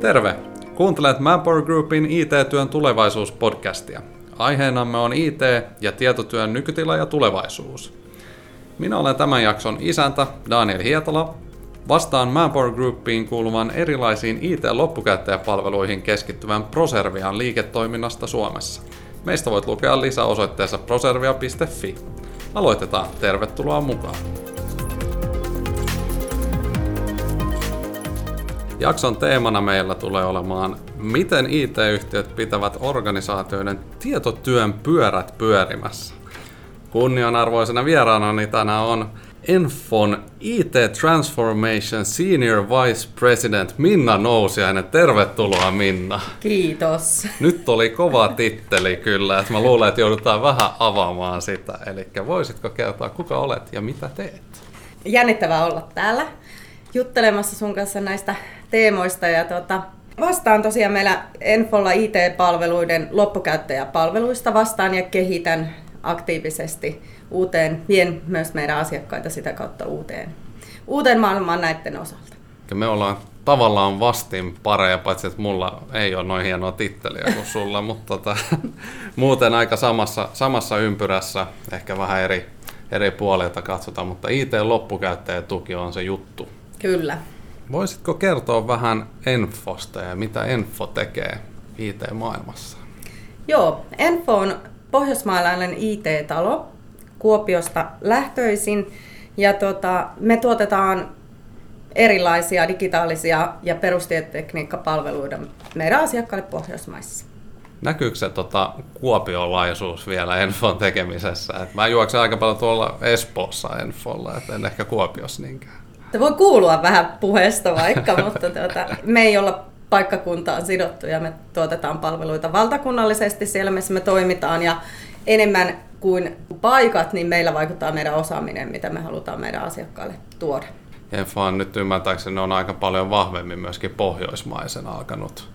Terve! Kuuntelet Manpower Groupin IT-työn tulevaisuuspodcastia. Aiheenamme on IT ja tietotyön nykytila ja tulevaisuus. Minä olen tämän jakson isäntä Daniel Hietala. Vastaan Manpower Groupiin kuuluvan erilaisiin IT-loppukäyttäjäpalveluihin keskittyvän Proservian liiketoiminnasta Suomessa. Meistä voit lukea lisää osoitteessa proservia.fi. Aloitetaan, tervetuloa mukaan! Jakson teemana meillä tulee olemaan, miten IT-yhtiöt pitävät organisaatioiden tietotyön pyörät pyörimässä. Kunnianarvoisena vieraanani tänään on Enfon IT Transformation Senior Vice President Minna Nousiainen. Tervetuloa Minna. Kiitos. Nyt oli kova titteli kyllä, että mä luulen, että joudutaan vähän avaamaan sitä. Eli voisitko kertoa, kuka olet ja mitä teet? Jännittävää olla täällä juttelemassa sun kanssa näistä teemoista. Ja tuota, vastaan tosiaan meillä Enfolla IT-palveluiden loppukäyttäjäpalveluista vastaan ja kehitän aktiivisesti uuteen, vien myös meidän asiakkaita sitä kautta uuteen, uuteen maailmaan näiden osalta. Me ollaan tavallaan vastin pareja, paitsi että mulla ei ole noin hienoa titteliä kuin sulla, mutta tota, muuten aika samassa, samassa ympyrässä, ehkä vähän eri, eri puolilta katsotaan, mutta IT-loppukäyttäjätuki on se juttu. Kyllä. Voisitko kertoa vähän Enfosta ja mitä Enfo tekee IT-maailmassa? Joo, Enfo on pohjoismaalainen IT-talo Kuopiosta lähtöisin ja tota, me tuotetaan erilaisia digitaalisia ja perustietotekniikkapalveluita meidän asiakkaille Pohjoismaissa. Näkyykö se tota, kuopiolaisuus vielä Enfon tekemisessä? Et mä juoksen aika paljon tuolla Espoossa Enfolla, et en ehkä Kuopiossa niinkään. Se voi kuulua vähän puheesta vaikka, mutta tuota, me ei olla paikkakuntaan sidottu ja me tuotetaan palveluita valtakunnallisesti siellä, missä me toimitaan ja enemmän kuin paikat, niin meillä vaikuttaa meidän osaaminen, mitä me halutaan meidän asiakkaille tuoda. Enfaan nyt ymmärtääkseni on aika paljon vahvemmin myöskin pohjoismaisen alkanut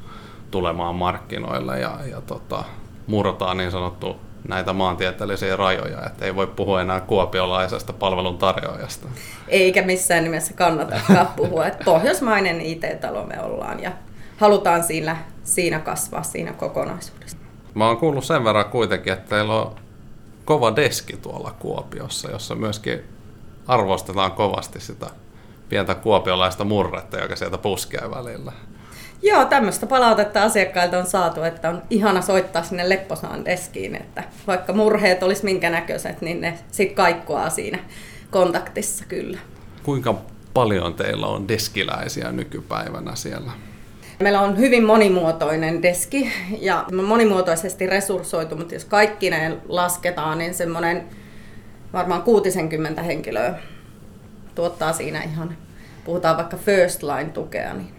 tulemaan markkinoille ja, ja tota, murtaa niin sanottu näitä maantieteellisiä rajoja, että ei voi puhua enää kuopiolaisesta palveluntarjoajasta. Eikä missään nimessä kannatakaan puhua, että pohjoismainen IT-talo me ollaan ja halutaan siinä, siinä kasvaa siinä kokonaisuudessa. Mä oon kuullut sen verran kuitenkin, että teillä on kova deski tuolla Kuopiossa, jossa myöskin arvostetaan kovasti sitä pientä kuopiolaista murretta, joka sieltä puskee välillä. Joo, tämmöistä palautetta asiakkailta on saatu, että on ihana soittaa sinne lepposaan deskiin, että vaikka murheet olisi minkä näköiset, niin ne sitten kaikkoaa siinä kontaktissa kyllä. Kuinka paljon teillä on deskiläisiä nykypäivänä siellä? Meillä on hyvin monimuotoinen deski ja monimuotoisesti resurssoitu, mutta jos kaikki ne lasketaan, niin semmoinen varmaan 60 henkilöä tuottaa siinä ihan, puhutaan vaikka first line tukea, niin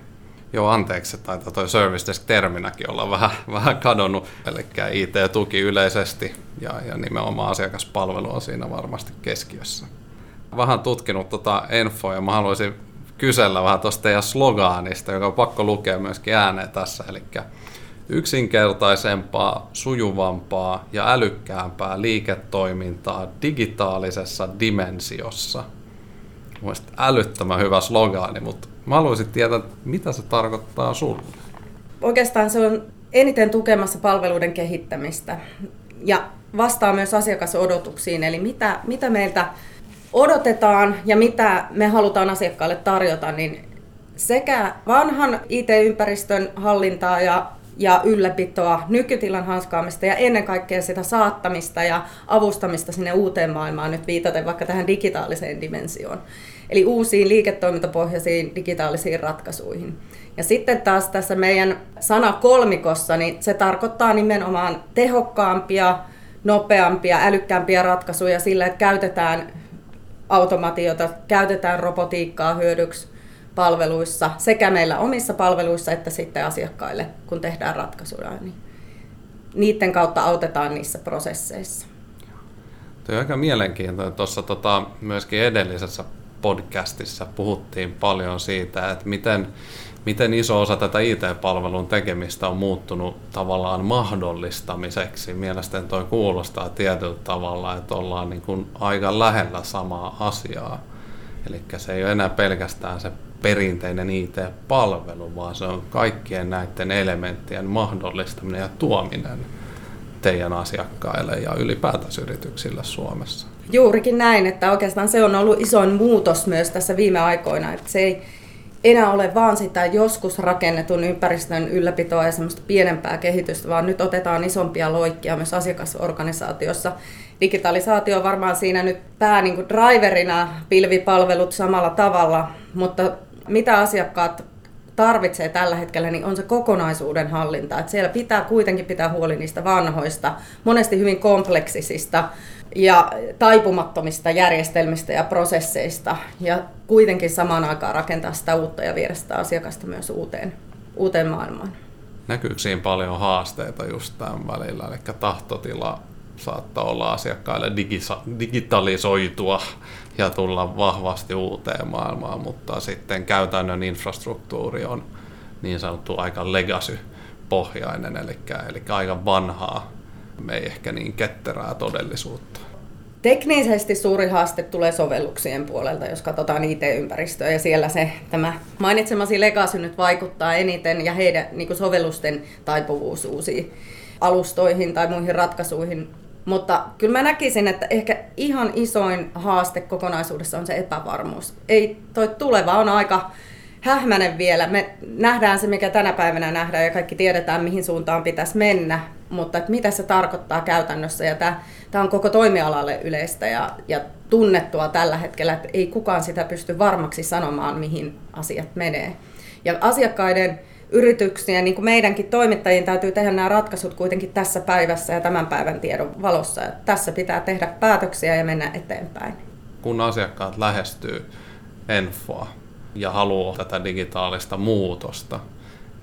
Joo, anteeksi, että toi service desk-terminäkin olla vähän, vähän kadonnut. Eli IT-tuki yleisesti ja, ja nimenomaan asiakaspalvelu on siinä varmasti keskiössä. Vähän tutkinut tota infoa ja mä haluaisin kysellä vähän tuosta teidän slogaanista, joka on pakko lukea myöskin ääneen tässä. Eli yksinkertaisempaa, sujuvampaa ja älykkäämpää liiketoimintaa digitaalisessa dimensiossa. Mielestäni älyttömän hyvä slogaani, mutta Mä haluaisin tietää, mitä se tarkoittaa sulle. Oikeastaan se on eniten tukemassa palveluiden kehittämistä ja vastaa myös asiakasodotuksiin, eli mitä, mitä meiltä odotetaan ja mitä me halutaan asiakkaalle tarjota, niin sekä vanhan IT-ympäristön hallintaa ja, ja ylläpitoa, nykytilan hanskaamista ja ennen kaikkea sitä saattamista ja avustamista sinne uuteen maailmaan, nyt viitaten vaikka tähän digitaaliseen dimensioon. Eli uusiin liiketoimintapohjaisiin digitaalisiin ratkaisuihin. Ja sitten taas tässä meidän sana kolmikossa, niin se tarkoittaa nimenomaan tehokkaampia, nopeampia, älykkäämpiä ratkaisuja sillä, että käytetään automatiota, käytetään robotiikkaa hyödyksi palveluissa, sekä meillä omissa palveluissa että sitten asiakkaille, kun tehdään ratkaisuja. Niin niiden kautta autetaan niissä prosesseissa. Tuo on aika mielenkiintoinen. Tuossa tota, myöskin edellisessä podcastissa puhuttiin paljon siitä, että miten, miten iso osa tätä IT-palvelun tekemistä on muuttunut tavallaan mahdollistamiseksi. Mielestäni toi kuulostaa tietyllä tavalla, että ollaan niin kuin aika lähellä samaa asiaa. Eli se ei ole enää pelkästään se perinteinen IT-palvelu, vaan se on kaikkien näiden elementtien mahdollistaminen ja tuominen teidän asiakkaille ja ylipäätänsä yrityksille Suomessa. Juurikin näin, että oikeastaan se on ollut isoin muutos myös tässä viime aikoina, että se ei enää ole vaan sitä joskus rakennetun ympäristön ylläpitoa ja semmoista pienempää kehitystä, vaan nyt otetaan isompia loikkia myös asiakasorganisaatiossa. Digitalisaatio on varmaan siinä nyt pää niin kuin driverina, pilvipalvelut samalla tavalla, mutta mitä asiakkaat tarvitsee tällä hetkellä, niin on se kokonaisuuden hallinta. Että siellä pitää kuitenkin pitää huoli niistä vanhoista, monesti hyvin kompleksisista ja taipumattomista järjestelmistä ja prosesseista ja kuitenkin samaan aikaan rakentaa sitä uutta ja viedä sitä asiakasta myös uuteen, uuteen maailmaan. Näkyykö siinä paljon haasteita just tämän välillä, eli tahtotila saattaa olla asiakkaille digitalisoitua ja tulla vahvasti uuteen maailmaan, mutta sitten käytännön infrastruktuuri on niin sanottu aika legacy-pohjainen, eli, eli aika vanhaa, me ei ehkä niin ketterää todellisuutta. Teknisesti suuri haaste tulee sovelluksien puolelta, jos katsotaan IT-ympäristöä, ja siellä se tämä mainitsemasi legacy nyt vaikuttaa eniten, ja heidän niin sovellusten taipuvuus uusiin alustoihin tai muihin ratkaisuihin mutta kyllä mä näkisin, että ehkä ihan isoin haaste kokonaisuudessa on se epävarmuus. Ei, toi tuleva on aika hähmänen vielä. Me nähdään se, mikä tänä päivänä nähdään ja kaikki tiedetään, mihin suuntaan pitäisi mennä, mutta että mitä se tarkoittaa käytännössä. Ja tämä, tämä on koko toimialalle yleistä ja, ja tunnettua tällä hetkellä, että ei kukaan sitä pysty varmaksi sanomaan, mihin asiat menee. Ja asiakkaiden yrityksiä, niin kuin meidänkin toimittajien täytyy tehdä nämä ratkaisut kuitenkin tässä päivässä ja tämän päivän tiedon valossa. Ja tässä pitää tehdä päätöksiä ja mennä eteenpäin. Kun asiakkaat lähestyy Enfoa ja haluaa tätä digitaalista muutosta,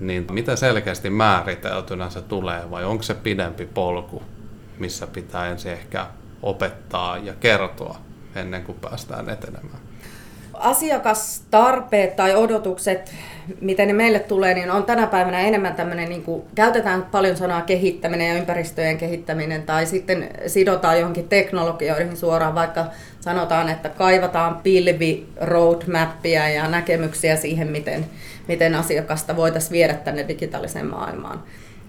niin miten selkeästi määriteltynä se tulee vai onko se pidempi polku, missä pitää ensin ehkä opettaa ja kertoa ennen kuin päästään etenemään? Asiakastarpeet tai odotukset, miten ne meille tulee, niin on tänä päivänä enemmän tämmöinen, niin kuin, käytetään paljon sanaa kehittäminen ja ympäristöjen kehittäminen, tai sitten sidotaan johonkin teknologioihin suoraan, vaikka sanotaan, että kaivataan pilvi roadmappia ja näkemyksiä siihen, miten, miten asiakasta voitaisiin viedä tänne digitaaliseen maailmaan.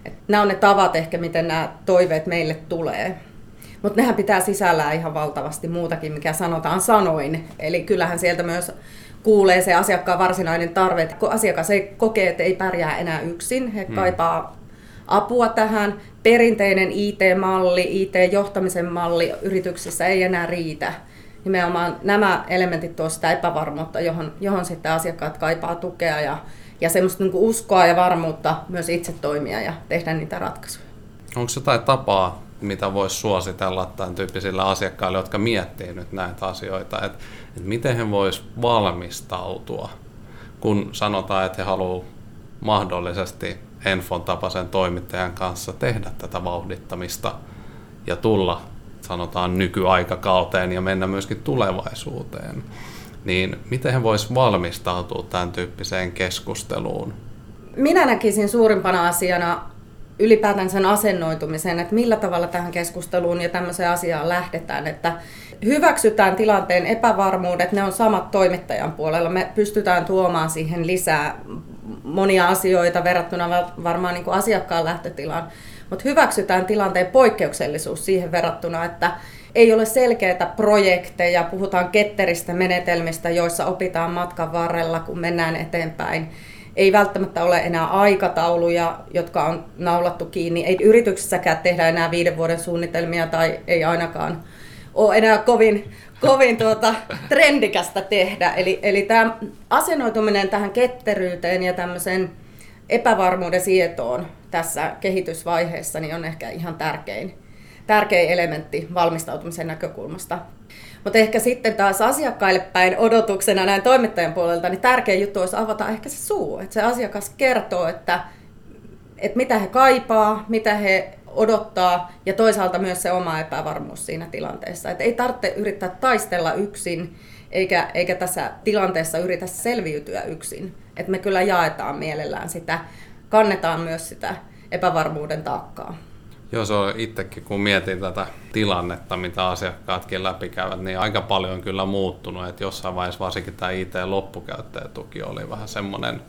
Et nämä on ne tavat ehkä, miten nämä toiveet meille tulee. Mutta nehän pitää sisällään ihan valtavasti muutakin, mikä sanotaan sanoin. Eli kyllähän sieltä myös kuulee se asiakkaan varsinainen tarve, että kun asiakas ei kokee, että ei pärjää enää yksin, he hmm. kaipaa apua tähän. Perinteinen IT-malli, IT-johtamisen malli yrityksissä ei enää riitä. Nimenomaan nämä elementit tuovat sitä epävarmuutta, johon, johon sitten asiakkaat kaipaa tukea ja, ja semmoista niin uskoa ja varmuutta myös itse toimia ja tehdä niitä ratkaisuja. Onko jotain tapaa mitä voisi suositella tämän tyyppisille asiakkaille, jotka miettii nyt näitä asioita, että, että miten he vois valmistautua, kun sanotaan, että he haluavat mahdollisesti Enfon tapaisen toimittajan kanssa tehdä tätä vauhdittamista ja tulla, sanotaan, nykyaikakauteen ja mennä myöskin tulevaisuuteen. Niin miten he vois valmistautua tämän tyyppiseen keskusteluun? Minä näkisin suurimpana asiana ylipäätään sen asennoitumisen, että millä tavalla tähän keskusteluun ja tämmöiseen asiaan lähdetään, että hyväksytään tilanteen epävarmuudet, ne on samat toimittajan puolella. Me pystytään tuomaan siihen lisää monia asioita verrattuna varmaan niin kuin asiakkaan lähtötilaan, mutta hyväksytään tilanteen poikkeuksellisuus siihen verrattuna, että ei ole selkeitä projekteja, puhutaan ketteristä menetelmistä, joissa opitaan matkan varrella, kun mennään eteenpäin ei välttämättä ole enää aikatauluja, jotka on naulattu kiinni. Ei yrityksessäkään tehdä enää viiden vuoden suunnitelmia tai ei ainakaan ole enää kovin, kovin tuota, trendikästä tehdä. Eli, eli tämä asennoituminen tähän ketteryyteen ja tämmöisen epävarmuuden sietoon tässä kehitysvaiheessa niin on ehkä ihan tärkein, tärkein elementti valmistautumisen näkökulmasta. Mutta ehkä sitten taas asiakkaille päin odotuksena näin toimittajan puolelta, niin tärkeä juttu olisi avata ehkä se suu. Että se asiakas kertoo, että, että mitä he kaipaa, mitä he odottaa ja toisaalta myös se oma epävarmuus siinä tilanteessa. Että ei tarvitse yrittää taistella yksin eikä, eikä tässä tilanteessa yritä selviytyä yksin. Että me kyllä jaetaan mielellään sitä, kannetaan myös sitä epävarmuuden taakkaa. Joo, se on itsekin, kun mietin tätä tilannetta, mitä asiakkaatkin läpikäyvät, niin aika paljon on kyllä muuttunut. Että jossain vaiheessa varsinkin tämä IT-loppukäyttäjätuki oli vähän semmoinen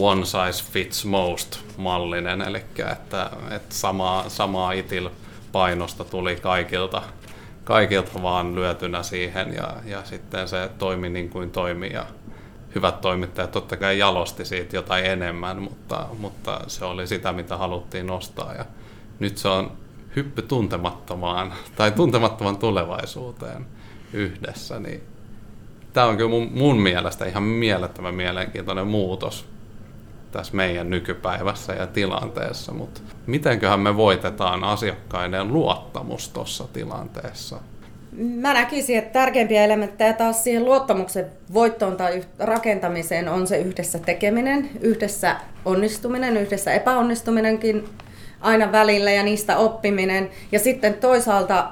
one size fits most mallinen, eli että, että samaa, samaa itil painosta tuli kaikilta, kaikilta vaan lyötynä siihen. Ja, ja sitten se toimi niin kuin toimi ja hyvät toimittajat totta kai jalosti siitä jotain enemmän, mutta, mutta se oli sitä, mitä haluttiin nostaa. Ja nyt se on hyppy tuntemattomaan tai tuntemattoman tulevaisuuteen yhdessä, niin tämä on kyllä mun, mun mielestä ihan mielettömän mielenkiintoinen muutos tässä meidän nykypäivässä ja tilanteessa, mutta mitenköhän me voitetaan asiakkaiden luottamus tuossa tilanteessa? Mä näkisin, että tärkeimpiä elementtejä taas siihen luottamuksen voittoon tai rakentamiseen on se yhdessä tekeminen, yhdessä onnistuminen, yhdessä epäonnistuminenkin aina välillä ja niistä oppiminen. Ja sitten toisaalta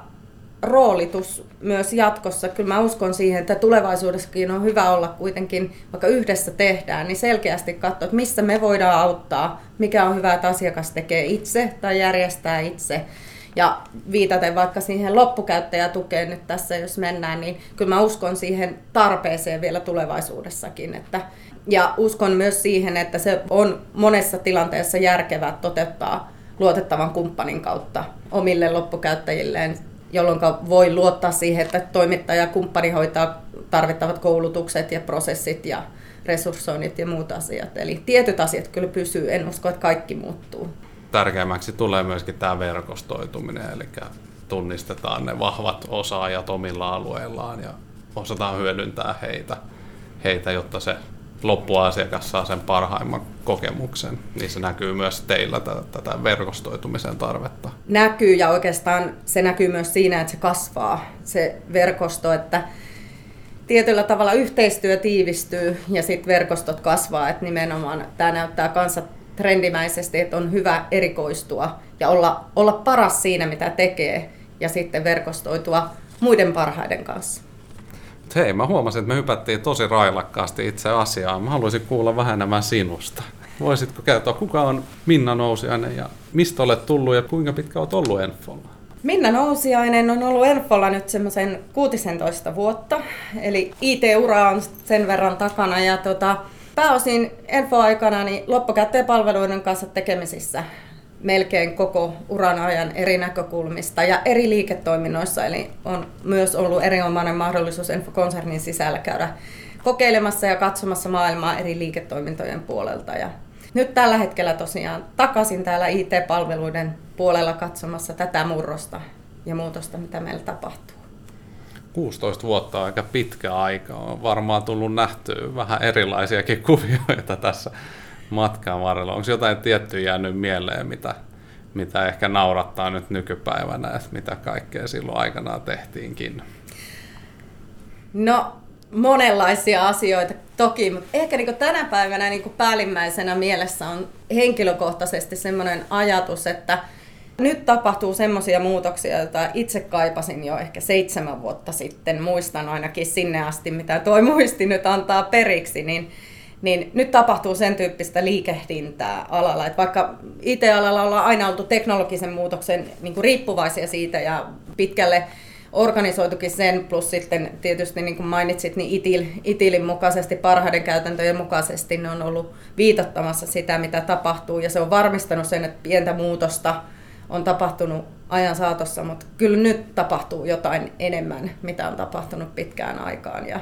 roolitus myös jatkossa. Kyllä mä uskon siihen, että tulevaisuudessakin on hyvä olla kuitenkin, vaikka yhdessä tehdään, niin selkeästi katsoa, että missä me voidaan auttaa, mikä on hyvä, että asiakas tekee itse tai järjestää itse. Ja viitaten vaikka siihen loppukäyttäjätukeen nyt tässä, jos mennään, niin kyllä mä uskon siihen tarpeeseen vielä tulevaisuudessakin. Että, ja uskon myös siihen, että se on monessa tilanteessa järkevää toteuttaa luotettavan kumppanin kautta omille loppukäyttäjilleen, jolloin voi luottaa siihen, että toimittaja ja kumppani hoitaa tarvittavat koulutukset ja prosessit ja resurssoinnit ja muut asiat. Eli tietyt asiat kyllä pysyy, en usko, että kaikki muuttuu. Tärkeämmäksi tulee myöskin tämä verkostoituminen, eli tunnistetaan ne vahvat osaajat omilla alueillaan ja osataan hyödyntää heitä, heitä jotta se loppuasiakas saa sen parhaimman kokemuksen, niin se näkyy myös teillä tätä, verkostoitumisen tarvetta. Näkyy ja oikeastaan se näkyy myös siinä, että se kasvaa se verkosto, että tietyllä tavalla yhteistyö tiivistyy ja sitten verkostot kasvaa, että nimenomaan tämä näyttää kanssa trendimäisesti, että on hyvä erikoistua ja olla, olla paras siinä, mitä tekee ja sitten verkostoitua muiden parhaiden kanssa hei, mä huomasin, että me hypättiin tosi railakkaasti itse asiaan. Mä haluaisin kuulla vähän enemmän sinusta. Voisitko kertoa, kuka on Minna Nousiainen ja mistä olet tullut ja kuinka pitkä olet ollut Enfolla? Minna Nousiainen on ollut Enfolla nyt semmoisen 16 vuotta, eli IT-ura on sen verran takana ja tota, pääosin Enfo-aikana niin loppukäyttäjäpalveluiden kanssa tekemisissä melkein koko uran ajan eri näkökulmista ja eri liiketoiminnoissa. Eli on myös ollut erinomainen mahdollisuus Enfo-konsernin sisällä käydä kokeilemassa ja katsomassa maailmaa eri liiketoimintojen puolelta. Ja nyt tällä hetkellä tosiaan takaisin täällä IT-palveluiden puolella katsomassa tätä murrosta ja muutosta, mitä meillä tapahtuu. 16 vuotta on aika pitkä aika. On varmaan tullut nähtyä vähän erilaisiakin kuvioita tässä matkan varrella? Onko jotain tiettyä jäänyt mieleen, mitä, mitä ehkä naurattaa nyt nykypäivänä, että mitä kaikkea silloin aikanaan tehtiinkin? No, monenlaisia asioita toki, mutta ehkä niin tänä päivänä niin päällimmäisenä mielessä on henkilökohtaisesti sellainen ajatus, että nyt tapahtuu semmoisia muutoksia, joita itse kaipasin jo ehkä seitsemän vuotta sitten. Muistan ainakin sinne asti, mitä toi muisti nyt antaa periksi, niin niin nyt tapahtuu sen tyyppistä liikehdintää alalla. Että vaikka IT-alalla ollaan aina oltu teknologisen muutoksen niin kuin riippuvaisia siitä ja pitkälle organisoitukin sen, plus sitten tietysti niin kuin mainitsit, niin ITIL, ITILin mukaisesti, parhaiden käytäntöjen mukaisesti ne on ollut viitottamassa sitä, mitä tapahtuu, ja se on varmistanut sen, että pientä muutosta on tapahtunut ajan saatossa, mutta kyllä nyt tapahtuu jotain enemmän, mitä on tapahtunut pitkään aikaan, ja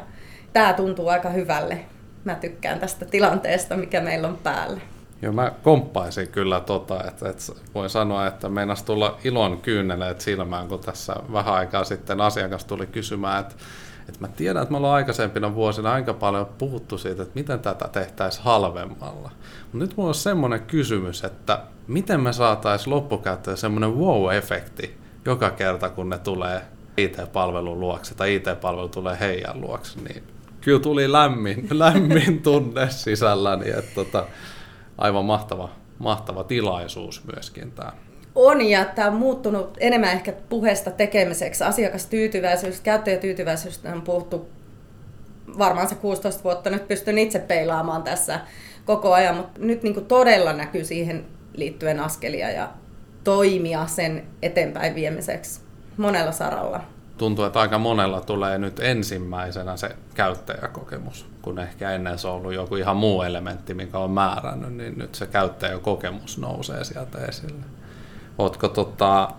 tämä tuntuu aika hyvälle mä tykkään tästä tilanteesta, mikä meillä on päällä. Joo, mä komppaisin kyllä tota, että, että voin sanoa, että meinas tulla ilon kyyneleet silmään, kun tässä vähän aikaa sitten asiakas tuli kysymään, että, että mä tiedän, että me ollaan aikaisempina vuosina aika paljon puhuttu siitä, että miten tätä tehtäisiin halvemmalla. Mutta nyt mulla on semmoinen kysymys, että miten me saataisiin loppukäyttäjä semmoinen wow-efekti joka kerta, kun ne tulee IT-palvelun luokse tai IT-palvelu tulee heidän luokse, niin kyllä tuli lämmin, lämmin tunne sisälläni, että tota, aivan mahtava, mahtava tilaisuus myöskin tämä. On, ja tämä on muuttunut enemmän ehkä puheesta tekemiseksi. Asiakastyytyväisyys, käyttäjätyytyväisyys on puhuttu varmaan se 16 vuotta. Nyt pystyn itse peilaamaan tässä koko ajan, mutta nyt niin todella näkyy siihen liittyen askelia ja toimia sen eteenpäin viemiseksi monella saralla. Tuntuu, että aika monella tulee nyt ensimmäisenä se käyttäjäkokemus, kun ehkä ennen se on ollut joku ihan muu elementti, mikä on määrännyt, niin nyt se käyttäjäkokemus nousee sieltä esille. Oletko tota,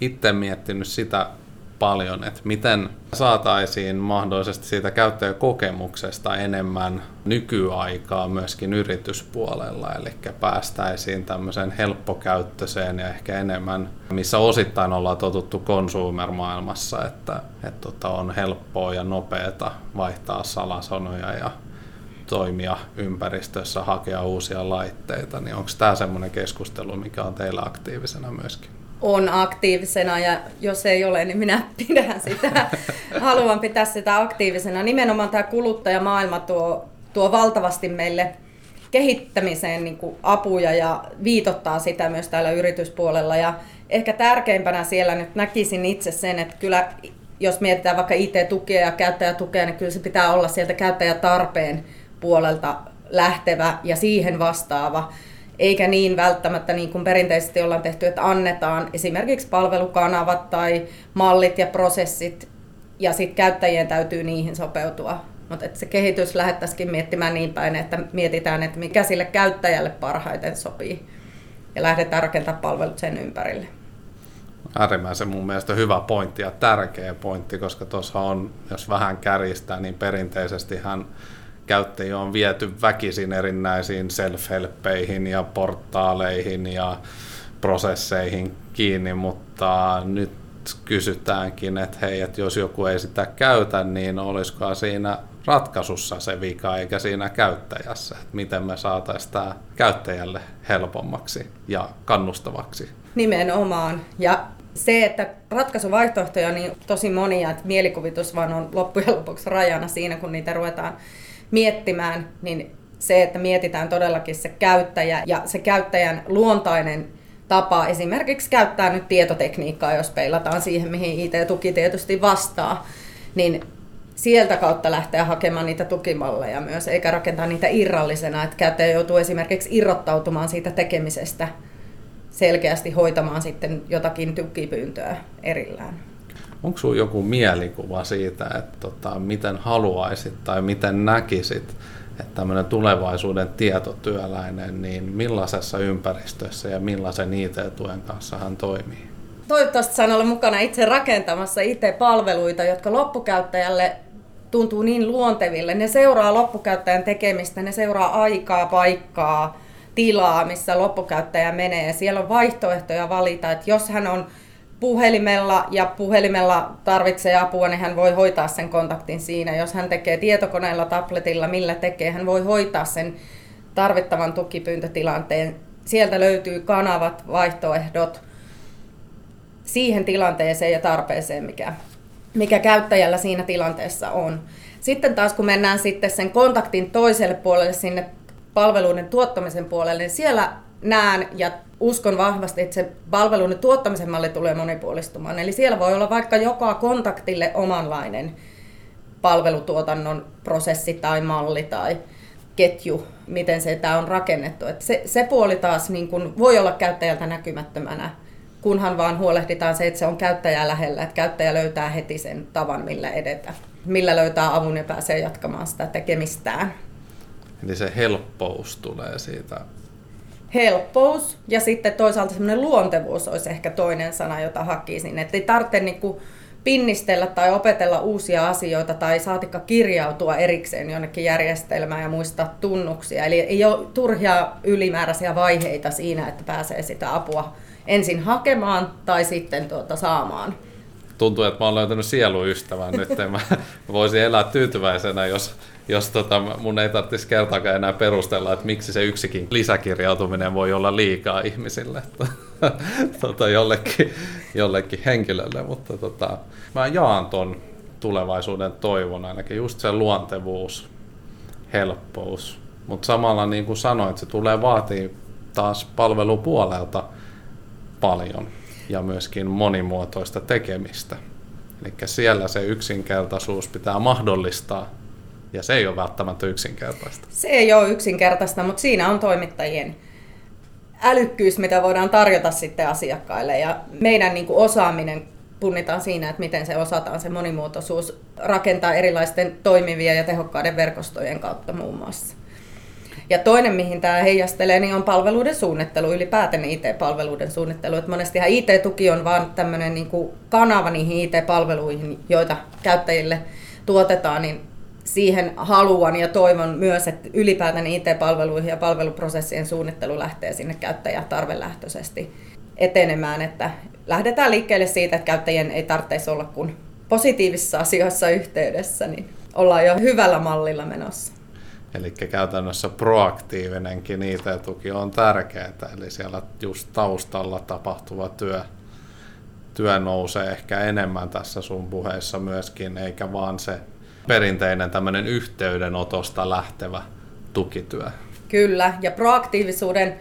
itse miettinyt sitä paljon, että miten saataisiin mahdollisesti siitä käyttäjäkokemuksesta enemmän nykyaikaa myöskin yrityspuolella, eli päästäisiin tämmöiseen helppokäyttöiseen ja ehkä enemmän, missä osittain ollaan totuttu consumer-maailmassa, että, että tota on helppoa ja nopeata vaihtaa salasanoja ja toimia ympäristössä, hakea uusia laitteita, niin onko tämä semmoinen keskustelu, mikä on teillä aktiivisena myöskin? On aktiivisena ja jos ei ole, niin minä pidän sitä. Haluan pitää sitä aktiivisena. Nimenomaan tämä kuluttajamaailma tuo, tuo valtavasti meille kehittämiseen niin kuin apuja ja viitottaa sitä myös täällä yrityspuolella. Ja ehkä tärkeimpänä siellä nyt näkisin itse sen, että kyllä jos mietitään vaikka IT-tukea ja käyttäjätukea, niin kyllä se pitää olla sieltä käyttäjätarpeen puolelta lähtevä ja siihen vastaava eikä niin välttämättä niin kuin perinteisesti ollaan tehty, että annetaan esimerkiksi palvelukanavat tai mallit ja prosessit, ja sitten käyttäjien täytyy niihin sopeutua. Mutta se kehitys lähettäisikin miettimään niin päin, että mietitään, että mikä sille käyttäjälle parhaiten sopii, ja lähdetään rakentamaan palvelut sen ympärille. Äärimmäisen mun mielestä hyvä pointti ja tärkeä pointti, koska tuossa on, jos vähän kärjistää, niin perinteisesti hän käyttäjiä on viety väkisin erinäisiin self-helppeihin ja portaaleihin ja prosesseihin kiinni, mutta nyt kysytäänkin, että hei, että jos joku ei sitä käytä, niin olisiko siinä ratkaisussa se vika eikä siinä käyttäjässä, että miten me saataisiin tämä käyttäjälle helpommaksi ja kannustavaksi. Nimenomaan. Ja se, että ratkaisuvaihtoehtoja on niin tosi monia, että mielikuvitus vaan on loppujen lopuksi rajana siinä, kun niitä ruvetaan miettimään, niin se, että mietitään todellakin se käyttäjä ja se käyttäjän luontainen tapa esimerkiksi käyttää nyt tietotekniikkaa, jos peilataan siihen, mihin IT-tuki tietysti vastaa, niin sieltä kautta lähteä hakemaan niitä tukimalleja myös, eikä rakentaa niitä irrallisena, että käyttäjä joutuu esimerkiksi irrottautumaan siitä tekemisestä selkeästi hoitamaan sitten jotakin tukipyyntöä erillään. Onko sinulla joku mielikuva siitä, että tota, miten haluaisit tai miten näkisit, että tämmöinen tulevaisuuden tietotyöläinen, niin millaisessa ympäristössä ja millaisen IT-tuen kanssa hän toimii? Toivottavasti saan olla mukana itse rakentamassa IT-palveluita, jotka loppukäyttäjälle tuntuu niin luonteville. Ne seuraa loppukäyttäjän tekemistä, ne seuraa aikaa, paikkaa, tilaa, missä loppukäyttäjä menee. Siellä on vaihtoehtoja valita, että jos hän on puhelimella ja puhelimella tarvitsee apua, niin hän voi hoitaa sen kontaktin siinä. Jos hän tekee tietokoneella, tabletilla, millä tekee, hän voi hoitaa sen tarvittavan tukipyyntötilanteen. Sieltä löytyy kanavat, vaihtoehdot siihen tilanteeseen ja tarpeeseen, mikä, mikä käyttäjällä siinä tilanteessa on. Sitten taas kun mennään sitten sen kontaktin toiselle puolelle sinne palveluiden tuottamisen puolelle, niin siellä näen ja uskon vahvasti, että se palvelun tuottamisen malli tulee monipuolistumaan. Eli siellä voi olla vaikka joka kontaktille omanlainen palvelutuotannon prosessi tai malli tai ketju, miten se tämä on rakennettu. Et se, se puoli taas niin kun voi olla käyttäjältä näkymättömänä, kunhan vaan huolehditaan se, että se on käyttäjää lähellä, että käyttäjä löytää heti sen tavan, millä edetä, millä löytää avun ja pääsee jatkamaan sitä tekemistään. Eli se helppous tulee siitä helppous ja sitten toisaalta semmoinen luontevuus olisi ehkä toinen sana, jota hakisin. Että ei tarvitse niin kuin pinnistellä tai opetella uusia asioita tai saatikka kirjautua erikseen jonnekin järjestelmään ja muistaa tunnuksia. Eli ei ole turhia ylimääräisiä vaiheita siinä, että pääsee sitä apua ensin hakemaan tai sitten tuota saamaan tuntuu, että mä oon löytänyt sieluystävän nyt. Mä voisin elää tyytyväisenä, jos, jos tota, mun ei tarvitsisi kertaakaan enää perustella, että miksi se yksikin lisäkirjautuminen voi olla liikaa ihmisille tota, jollekin, jollekin henkilölle. Mutta tota, mä jaan ton tulevaisuuden toivon ainakin, just se luontevuus, helppous. Mutta samalla niin kuin sanoit, se tulee vaatii taas palvelupuolelta paljon ja myöskin monimuotoista tekemistä. Eli siellä se yksinkertaisuus pitää mahdollistaa, ja se ei ole välttämättä yksinkertaista. Se ei ole yksinkertaista, mutta siinä on toimittajien älykkyys, mitä voidaan tarjota sitten asiakkaille. Ja meidän niin kuin osaaminen punnitaan siinä, että miten se osataan se monimuotoisuus rakentaa erilaisten toimivien ja tehokkaiden verkostojen kautta muun muassa. Ja toinen, mihin tämä heijastelee, niin on palveluiden suunnittelu, ylipäätään IT-palveluiden suunnittelu. Että monestihan IT-tuki on vain tämmöinen niin kanava niihin IT-palveluihin, joita käyttäjille tuotetaan, niin siihen haluan ja toivon myös, että ylipäätään IT-palveluihin ja palveluprosessien suunnittelu lähtee sinne käyttäjätarvelähtöisesti etenemään, että lähdetään liikkeelle siitä, että käyttäjien ei tarvitsisi olla kuin positiivisissa asioissa yhteydessä, niin ollaan jo hyvällä mallilla menossa. Eli käytännössä proaktiivinenkin IT-tuki on tärkeää, eli siellä just taustalla tapahtuva työ, työ nousee ehkä enemmän tässä sun puheessa myöskin, eikä vaan se perinteinen tämmöinen yhteydenotosta lähtevä tukityö. Kyllä, ja proaktiivisuuden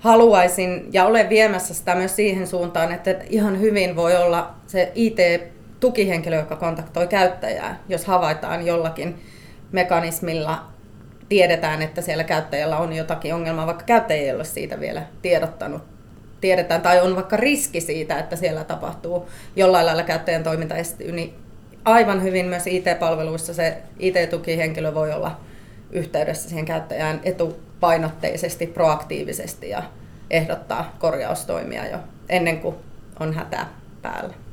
haluaisin ja olen viemässä sitä myös siihen suuntaan, että ihan hyvin voi olla se IT-tukihenkilö, joka kontaktoi käyttäjää, jos havaitaan jollakin mekanismilla, tiedetään, että siellä käyttäjällä on jotakin ongelmaa, vaikka käyttäjä ei ole siitä vielä tiedottanut. Tiedetään, tai on vaikka riski siitä, että siellä tapahtuu jollain lailla käyttäjän toiminta estyy, niin aivan hyvin myös IT-palveluissa se IT-tukihenkilö voi olla yhteydessä siihen käyttäjään etupainotteisesti, proaktiivisesti ja ehdottaa korjaustoimia jo ennen kuin on hätä päällä.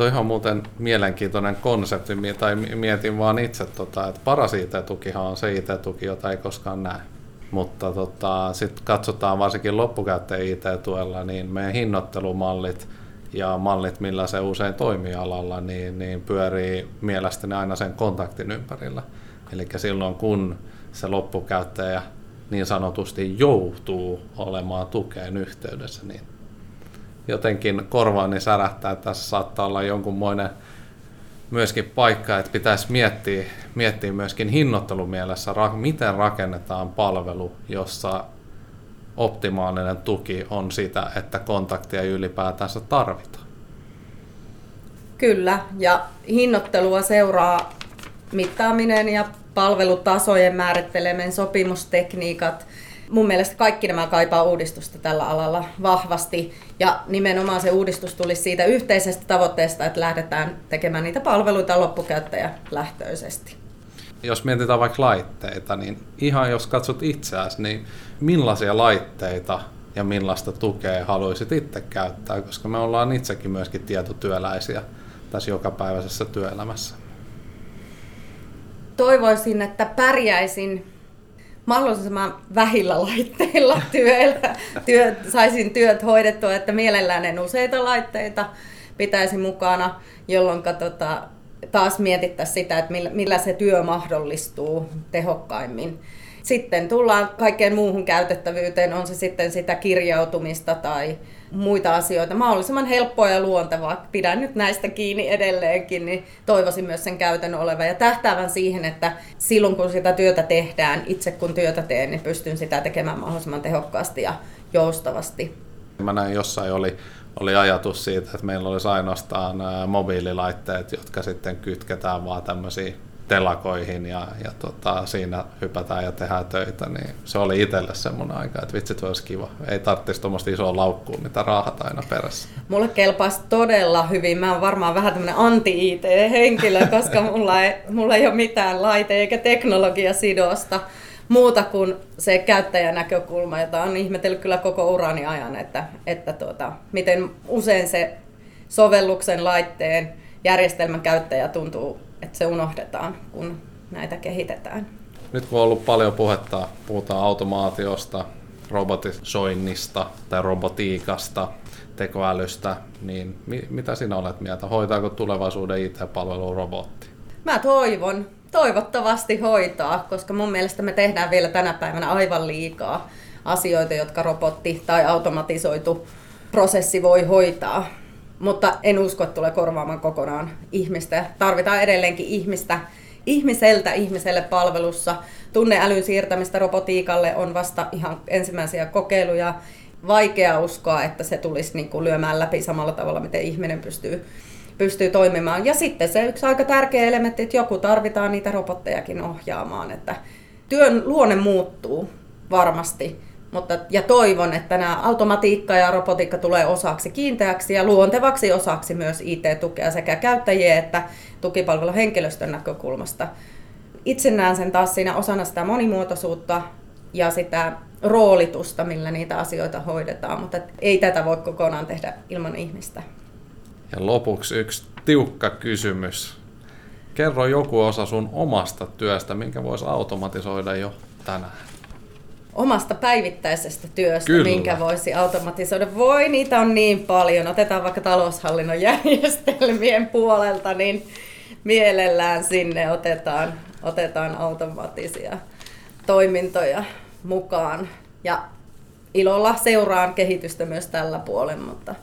Toi on muuten mielenkiintoinen konsepti, tai mietin vaan itse, tota, että paras IT-tukihan on se IT-tuki, jota ei koskaan näe. Mutta tota, sitten katsotaan varsinkin loppukäyttäjän IT-tuella, niin meidän hinnoittelumallit – ja mallit, millä se usein toimii alalla, niin, niin pyörii mielestäni aina sen kontaktin ympärillä. Eli silloin kun se loppukäyttäjä niin sanotusti joutuu olemaan tukeen yhteydessä, niin jotenkin korvaani särähtää, että tässä saattaa olla jonkunmoinen myöskin paikka, että pitäisi miettiä, miettiä myöskin hinnoittelumielessä, miten rakennetaan palvelu, jossa optimaalinen tuki on sitä, että kontaktia ylipäätänsä tarvitaan. Kyllä, ja hinnoittelua seuraa mittaaminen ja palvelutasojen määritteleminen, sopimustekniikat. Mun mielestä kaikki nämä kaipaa uudistusta tällä alalla vahvasti. Ja nimenomaan se uudistus tulisi siitä yhteisestä tavoitteesta, että lähdetään tekemään niitä palveluita loppukäyttäjälähtöisesti jos mietitään vaikka laitteita, niin ihan jos katsot itseäsi, niin millaisia laitteita ja millaista tukea haluaisit itse käyttää, koska me ollaan itsekin myöskin tietotyöläisiä tässä jokapäiväisessä työelämässä. Toivoisin, että pärjäisin mahdollisimman vähillä laitteilla työllä, työ, saisin työt hoidettua, että mielellään en useita laitteita pitäisi mukana, jolloin tota, taas mietittäisiin sitä, että millä, millä se työ mahdollistuu tehokkaimmin. Sitten tullaan kaikkeen muuhun käytettävyyteen, on se sitten sitä kirjautumista tai muita asioita mahdollisimman helppoa ja luontevaa. Pidän nyt näistä kiinni edelleenkin, niin toivoisin myös sen käytön olevan ja tähtäävän siihen, että silloin kun sitä työtä tehdään, itse kun työtä teen, niin pystyn sitä tekemään mahdollisimman tehokkaasti ja joustavasti. Mä näin jossain oli oli ajatus siitä, että meillä olisi ainoastaan mobiililaitteet, jotka sitten kytketään vaan tämmöisiin telakoihin ja, ja tota, siinä hypätään ja tehdään töitä, niin se oli itselle semmoinen aika, että vitsit olisi kiva. Ei tarvitsisi tuommoista isoa laukkua, mitä raahata aina perässä. Mulle kelpaisi todella hyvin. Mä oon varmaan vähän tämmöinen anti-IT-henkilö, koska mulla ei, mulla ei ole mitään laite- eikä teknologiasidosta muuta kuin se käyttäjän näkökulma, jota on ihmetellyt kyllä koko urani ajan, että, että tuota, miten usein se sovelluksen laitteen järjestelmän käyttäjä tuntuu, että se unohdetaan, kun näitä kehitetään. Nyt kun on ollut paljon puhetta, puhutaan automaatiosta, robotisoinnista tai robotiikasta, tekoälystä, niin mi- mitä sinä olet mieltä? Hoitaako tulevaisuuden IT-palvelu robotti? Mä toivon, toivottavasti hoitaa, koska mun mielestä me tehdään vielä tänä päivänä aivan liikaa asioita, jotka robotti tai automatisoitu prosessi voi hoitaa. Mutta en usko, että tulee korvaamaan kokonaan ihmistä. Tarvitaan edelleenkin ihmistä, ihmiseltä ihmiselle palvelussa. Tunneälyn siirtämistä robotiikalle on vasta ihan ensimmäisiä kokeiluja. Vaikea uskoa, että se tulisi niin kuin lyömään läpi samalla tavalla, miten ihminen pystyy pystyy toimimaan. Ja sitten se yksi aika tärkeä elementti, että joku tarvitaan niitä robottejakin ohjaamaan, että työn luonne muuttuu varmasti Mutta, ja toivon, että nämä automatiikka ja robotiikka tulee osaksi kiinteäksi ja luontevaksi osaksi myös IT-tukea sekä käyttäjien että tukipalveluhenkilöstön näkökulmasta. Itse näen sen taas siinä osana sitä monimuotoisuutta ja sitä roolitusta, millä niitä asioita hoidetaan, mutta ei tätä voi kokonaan tehdä ilman ihmistä. Ja lopuksi yksi tiukka kysymys. Kerro joku osa sun omasta työstä, minkä voisi automatisoida jo tänään. Omasta päivittäisestä työstä, Kyllä. minkä voisi automatisoida. Voi, niitä on niin paljon. Otetaan vaikka taloushallinnon järjestelmien puolelta, niin mielellään sinne otetaan, otetaan automaattisia toimintoja mukaan. Ja ilolla seuraan kehitystä myös tällä puolella, mutta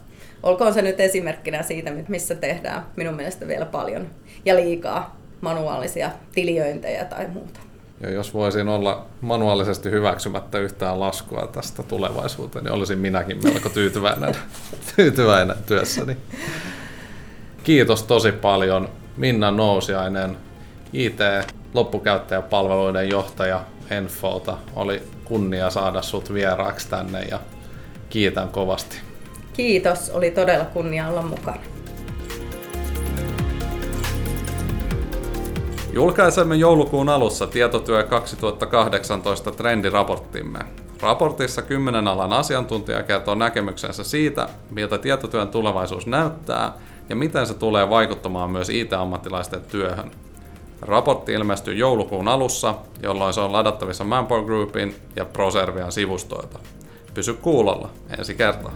olkoon se nyt esimerkkinä siitä, missä tehdään minun mielestä vielä paljon ja liikaa manuaalisia tiliöintejä tai muuta. Ja jos voisin olla manuaalisesti hyväksymättä yhtään laskua tästä tulevaisuuteen, niin olisin minäkin melko tyytyväinen, tyytyväinen työssäni. Kiitos tosi paljon Minna Nousiainen, IT-loppukäyttäjäpalveluiden johtaja Enfolta. Oli kunnia saada sut vieraaksi tänne ja kiitän kovasti. Kiitos, oli todella kunnia olla mukana. Julkaisemme joulukuun alussa Tietotyö 2018 trendiraporttimme. Raportissa kymmenen alan asiantuntija kertoo näkemyksensä siitä, miltä tietotyön tulevaisuus näyttää ja miten se tulee vaikuttamaan myös IT-ammattilaisten työhön. Raportti ilmestyy joulukuun alussa, jolloin se on ladattavissa Manpower Groupin ja ProServian sivustoilta. Pysy kuulolla ensi kertaa.